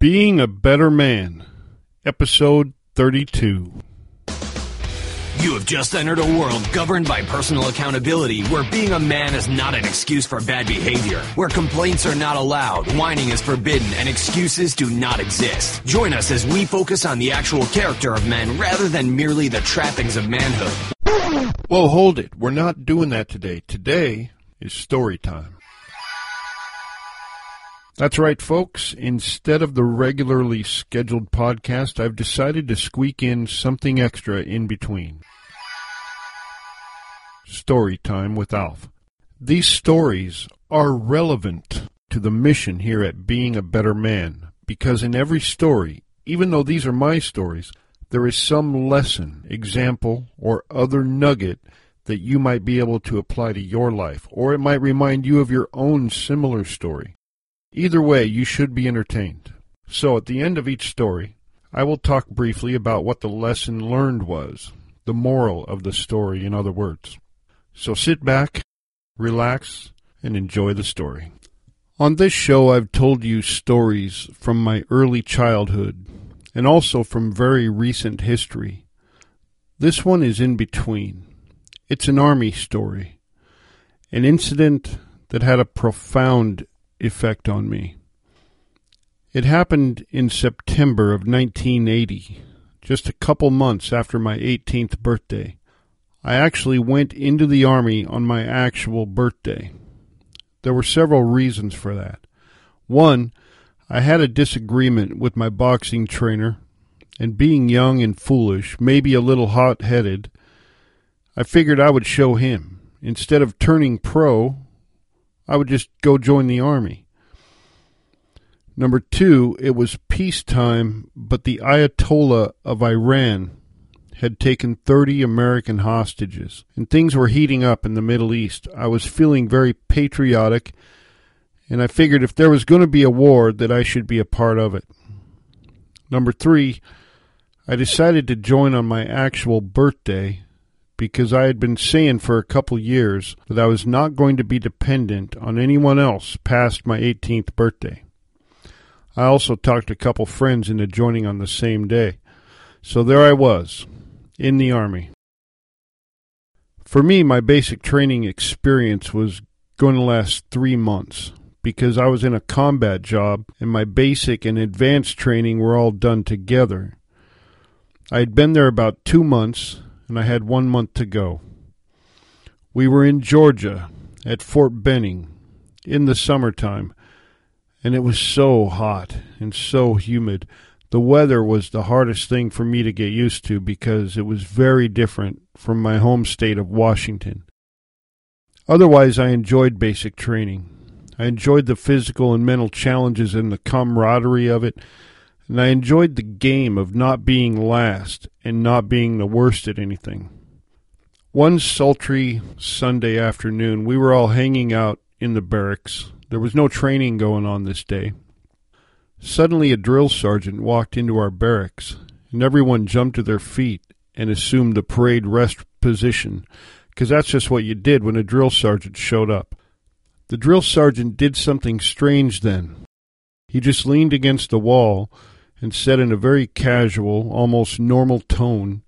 Being a Better Man, Episode 32. You have just entered a world governed by personal accountability where being a man is not an excuse for bad behavior, where complaints are not allowed, whining is forbidden, and excuses do not exist. Join us as we focus on the actual character of men rather than merely the trappings of manhood. Well, hold it. We're not doing that today. Today is story time. That's right, folks. Instead of the regularly scheduled podcast, I've decided to squeak in something extra in between. Story time with Alf. These stories are relevant to the mission here at Being a Better Man because in every story, even though these are my stories, there is some lesson, example, or other nugget that you might be able to apply to your life, or it might remind you of your own similar story. Either way, you should be entertained. So, at the end of each story, I will talk briefly about what the lesson learned was, the moral of the story, in other words. So sit back, relax, and enjoy the story. On this show, I've told you stories from my early childhood and also from very recent history. This one is in between. It's an army story, an incident that had a profound effect on me. It happened in September of 1980, just a couple months after my 18th birthday. I actually went into the Army on my actual birthday. There were several reasons for that. One, I had a disagreement with my boxing trainer, and being young and foolish, maybe a little hot headed, I figured I would show him. Instead of turning pro, I would just go join the Army. Number two, it was peacetime, but the Ayatollah of Iran had taken 30 American hostages, and things were heating up in the Middle East. I was feeling very patriotic, and I figured if there was going to be a war, that I should be a part of it. Number three, I decided to join on my actual birthday because I had been saying for a couple years that I was not going to be dependent on anyone else past my 18th birthday. I also talked to a couple friends into joining on the same day. So there I was, in the Army. For me, my basic training experience was going to last three months because I was in a combat job and my basic and advanced training were all done together. I had been there about two months and I had one month to go. We were in Georgia at Fort Benning in the summertime and it was so hot and so humid the weather was the hardest thing for me to get used to because it was very different from my home state of Washington. Otherwise, I enjoyed basic training. I enjoyed the physical and mental challenges and the camaraderie of it, and I enjoyed the game of not being last and not being the worst at anything. One sultry Sunday afternoon, we were all hanging out in the barracks. There was no training going on this day. Suddenly, a drill sergeant walked into our barracks, and everyone jumped to their feet and assumed the parade rest position, because that's just what you did when a drill sergeant showed up. The drill sergeant did something strange then. He just leaned against the wall and said in a very casual, almost normal tone,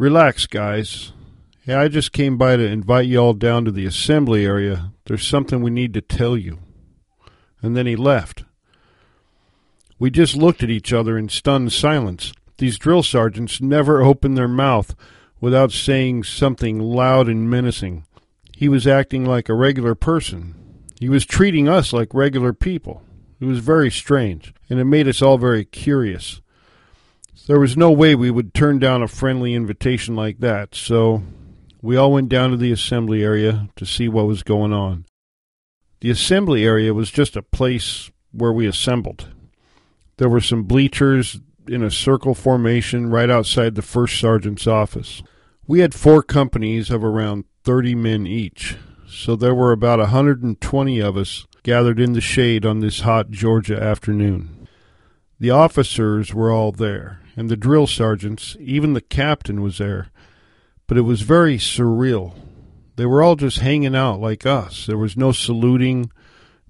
Relax, guys. Hey, I just came by to invite you all down to the assembly area. There's something we need to tell you. And then he left. We just looked at each other in stunned silence. These drill sergeants never opened their mouth without saying something loud and menacing. He was acting like a regular person. He was treating us like regular people. It was very strange, and it made us all very curious. There was no way we would turn down a friendly invitation like that, so we all went down to the assembly area to see what was going on. The assembly area was just a place where we assembled. There were some bleachers in a circle formation right outside the first sergeant's office. We had four companies of around 30 men each, so there were about a 120 of us gathered in the shade on this hot Georgia afternoon. The officers were all there, and the drill sergeants, even the captain was there, but it was very surreal. They were all just hanging out like us. There was no saluting,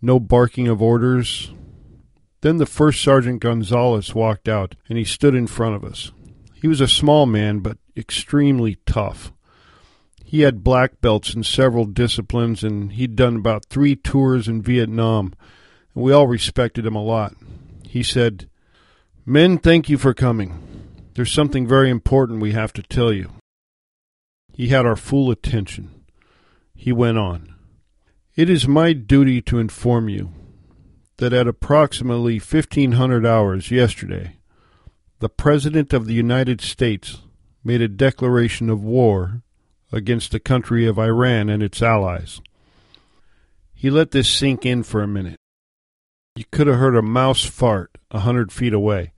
no barking of orders, Then the first Sergeant Gonzalez walked out, and he stood in front of us. He was a small man, but extremely tough. He had black belts in several disciplines, and he'd done about three tours in Vietnam, we all respected him a lot. He said, Men, thank you for coming. There's something very important we have to tell you. He had our full attention. He went on. It is my duty to inform you that at approximately 1500 hours yesterday, the President of the United States made a declaration of war against the country of Iran and its allies. He let this sink in for a minute. You could have heard a mouse fart a hundred feet away.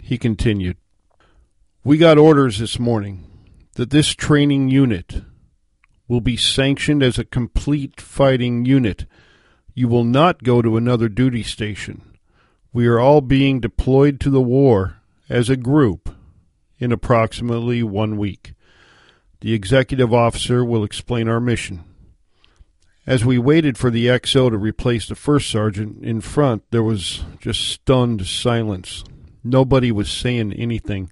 He continued, We got orders this morning that this training unit will be sanctioned as a complete fighting unit. You will not go to another duty station. We are all being deployed to the war as a group in approximately one week. The executive officer will explain our mission. As we waited for the XO to replace the first sergeant in front, there was just stunned silence. Nobody was saying anything.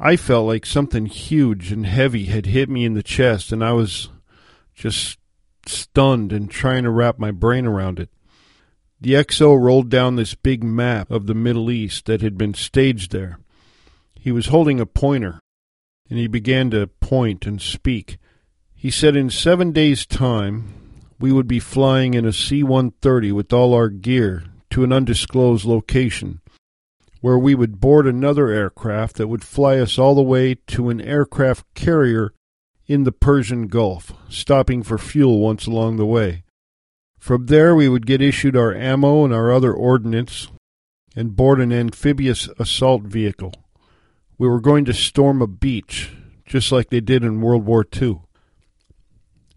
I felt like something huge and heavy had hit me in the chest, and I was just stunned and trying to wrap my brain around it. The XO rolled down this big map of the Middle East that had been staged there. He was holding a pointer, and he began to point and speak. He said in seven days' time we would be flying in a C 130 with all our gear to an undisclosed location where we would board another aircraft that would fly us all the way to an aircraft carrier in the Persian Gulf, stopping for fuel once along the way. From there, we would get issued our ammo and our other ordnance and board an amphibious assault vehicle. We were going to storm a beach, just like they did in World War II.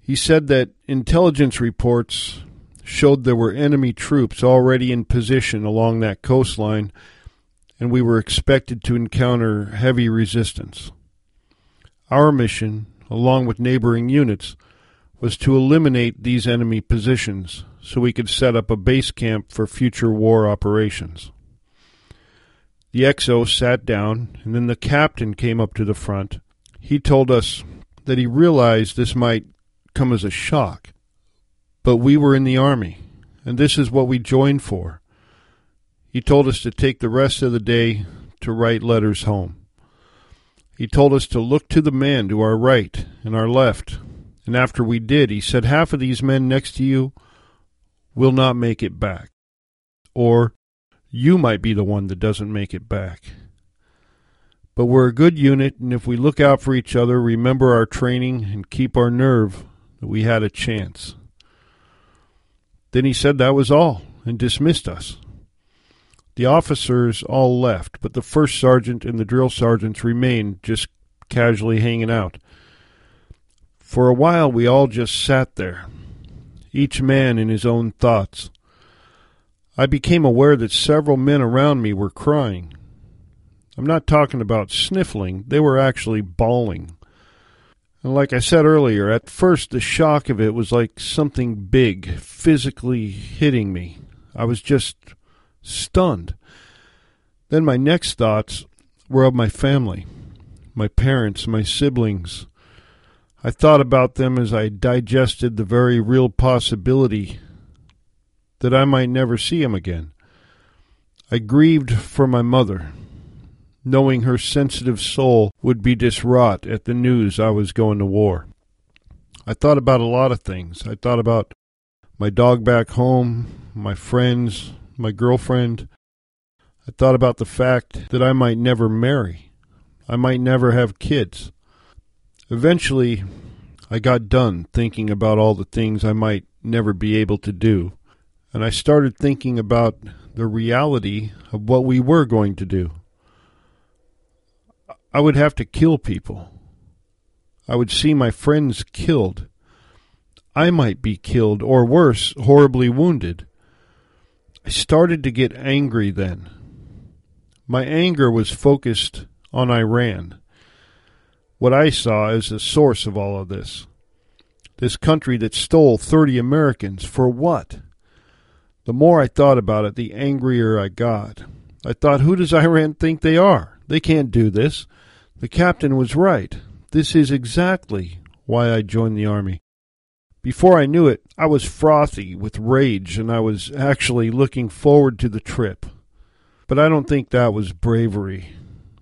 He said that intelligence reports showed there were enemy troops already in position along that coastline and we were expected to encounter heavy resistance. Our mission, along with neighboring units, was to eliminate these enemy positions so we could set up a base camp for future war operations. The XO sat down, and then the captain came up to the front. He told us that he realized this might come as a shock, but we were in the Army, and this is what we joined for. He told us to take the rest of the day to write letters home. He told us to look to the man to our right and our left, and after we did, he said, Half of these men next to you will not make it back. Or you might be the one that doesn't make it back. But we're a good unit, and if we look out for each other, remember our training, and keep our nerve, we had a chance. Then he said that was all, and dismissed us. The officers all left, but the first sergeant and the drill sergeants remained, just casually hanging out. For a while we all just sat there, each man in his own thoughts. I became aware that several men around me were crying. I'm not talking about sniffling, they were actually bawling. And like I said earlier, at first the shock of it was like something big physically hitting me. I was just stunned. Then my next thoughts were of my family, my parents, my siblings. I thought about them as I digested the very real possibility that I might never see him again. I grieved for my mother, knowing her sensitive soul would be distraught at the news I was going to war. I thought about a lot of things. I thought about my dog back home, my friends, my girlfriend. I thought about the fact that I might never marry. I might never have kids. Eventually, I got done thinking about all the things I might never be able to do, and I started thinking about the reality of what we were going to do. I would have to kill people. I would see my friends killed. I might be killed, or worse, horribly wounded. I started to get angry then. My anger was focused on Iran. What I saw as the source of all of this. This country that stole 30 Americans for what? The more I thought about it, the angrier I got. I thought, who does Iran think they are? They can't do this. The captain was right. This is exactly why I joined the army. Before I knew it, I was frothy with rage and I was actually looking forward to the trip. But I don't think that was bravery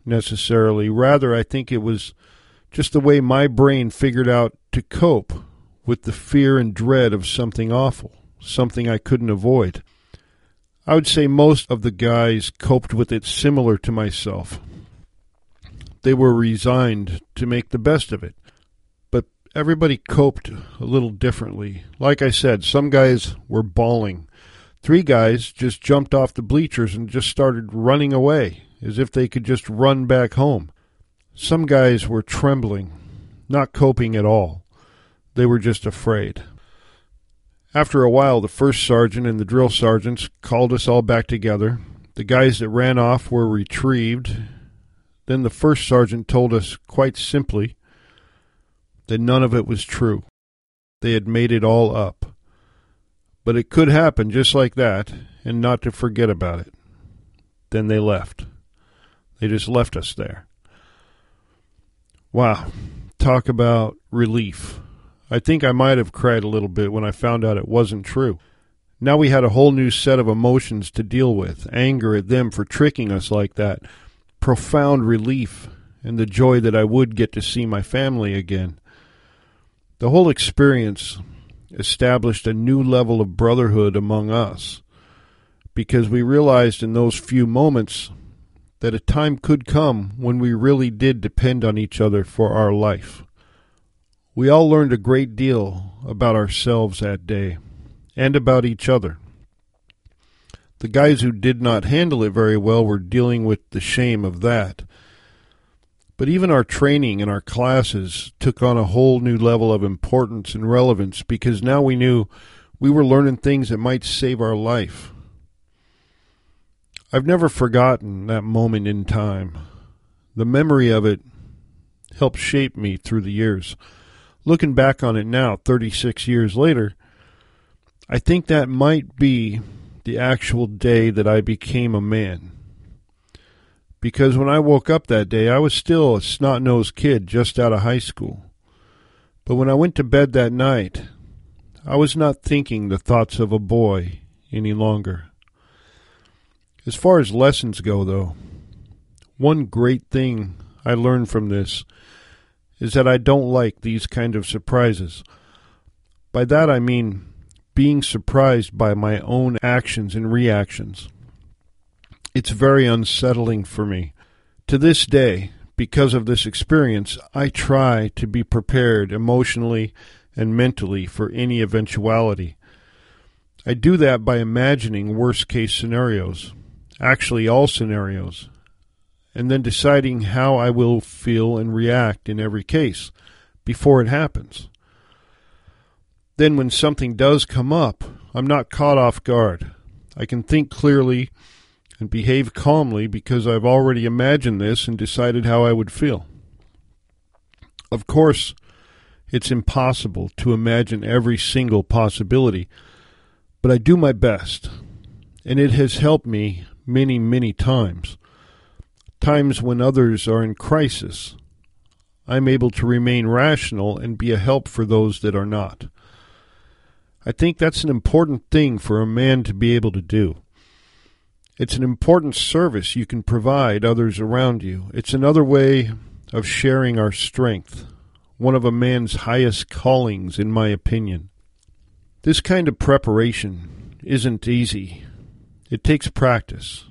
necessarily. Rather, I think it was just the way my brain figured out to cope with the fear and dread of something awful, something I couldn't avoid. I would say most of the guys coped with it similar to myself. They were resigned to make the best of it. But everybody coped a little differently. Like I said, some guys were bawling. Three guys just jumped off the bleachers and just started running away, as if they could just run back home. Some guys were trembling, not coping at all. They were just afraid. After a while, the first sergeant and the drill sergeants called us all back together. The guys that ran off were retrieved. Then the first sergeant told us quite simply that none of it was true. They had made it all up. But it could happen just like that, and not to forget about it. Then they left. They just left us there. Wow. Talk about relief. I think I might have cried a little bit when I found out it wasn't true. Now we had a whole new set of emotions to deal with anger at them for tricking us like that, profound relief, and the joy that I would get to see my family again. The whole experience established a new level of brotherhood among us because we realized in those few moments that a time could come when we really did depend on each other for our life. We all learned a great deal about ourselves that day and about each other. The guys who did not handle it very well were dealing with the shame of that. But even our training and our classes took on a whole new level of importance and relevance because now we knew we were learning things that might save our life. I've never forgotten that moment in time. The memory of it helped shape me through the years looking back on it now, 36 years later, I think that might be the actual day that I became a man. Because when I woke up that day, I was still a snot nosed kid just out of high school. But when I went to bed that night, I was not thinking the thoughts of a boy any longer. As far as lessons go, though, one great thing I learned from this is that I don't like these kind of surprises. By that I mean being surprised by my own actions and reactions. It's very unsettling for me. To this day, because of this experience, I try to be prepared emotionally and mentally for any eventuality. I do that by imagining worst case scenarios, actually, all scenarios, and then deciding how I will feel and react in every case before it happens. Then, when something does come up, I'm not caught off guard. I can think clearly and behave calmly because I've already imagined this and decided how I would feel. Of course, it's impossible to imagine every single possibility, but I do my best, and it has helped me many, many times times when others are in crisis, I'm able to remain rational and be a help for those that are not. I think that's an important thing for a man to be able to do. It's an important service you can provide others around you. It's another way of sharing our strength, one of a man's highest callings, in my opinion. This kind of preparation isn't easy. It takes practice.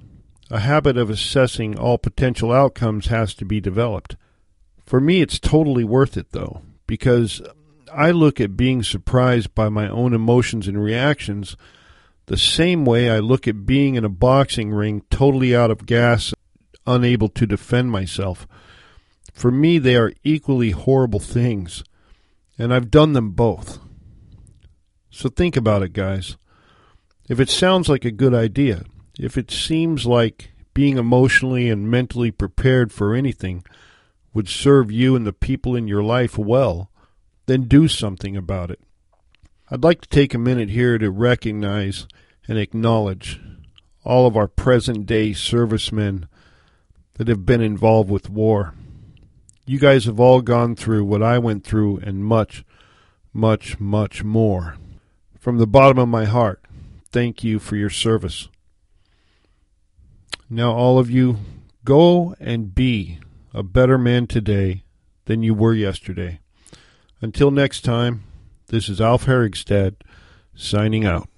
A habit of assessing all potential outcomes has to be developed. For me, it's totally worth it, though, because I look at being surprised by my own emotions and reactions the same way I look at being in a boxing ring totally out of gas, unable to defend myself. For me, they are equally horrible things, and I've done them both. So think about it, guys. If it sounds like a good idea, if it seems like being emotionally and mentally prepared for anything would serve you and the people in your life well, then do something about it. I'd like to take a minute here to recognize and acknowledge all of our present day servicemen that have been involved with war. You guys have all gone through what I went through and much, much, much more. From the bottom of my heart, thank you for your service. Now, all of you, go and be a better man today than you were yesterday. Until next time, this is Alf Herigstad signing out.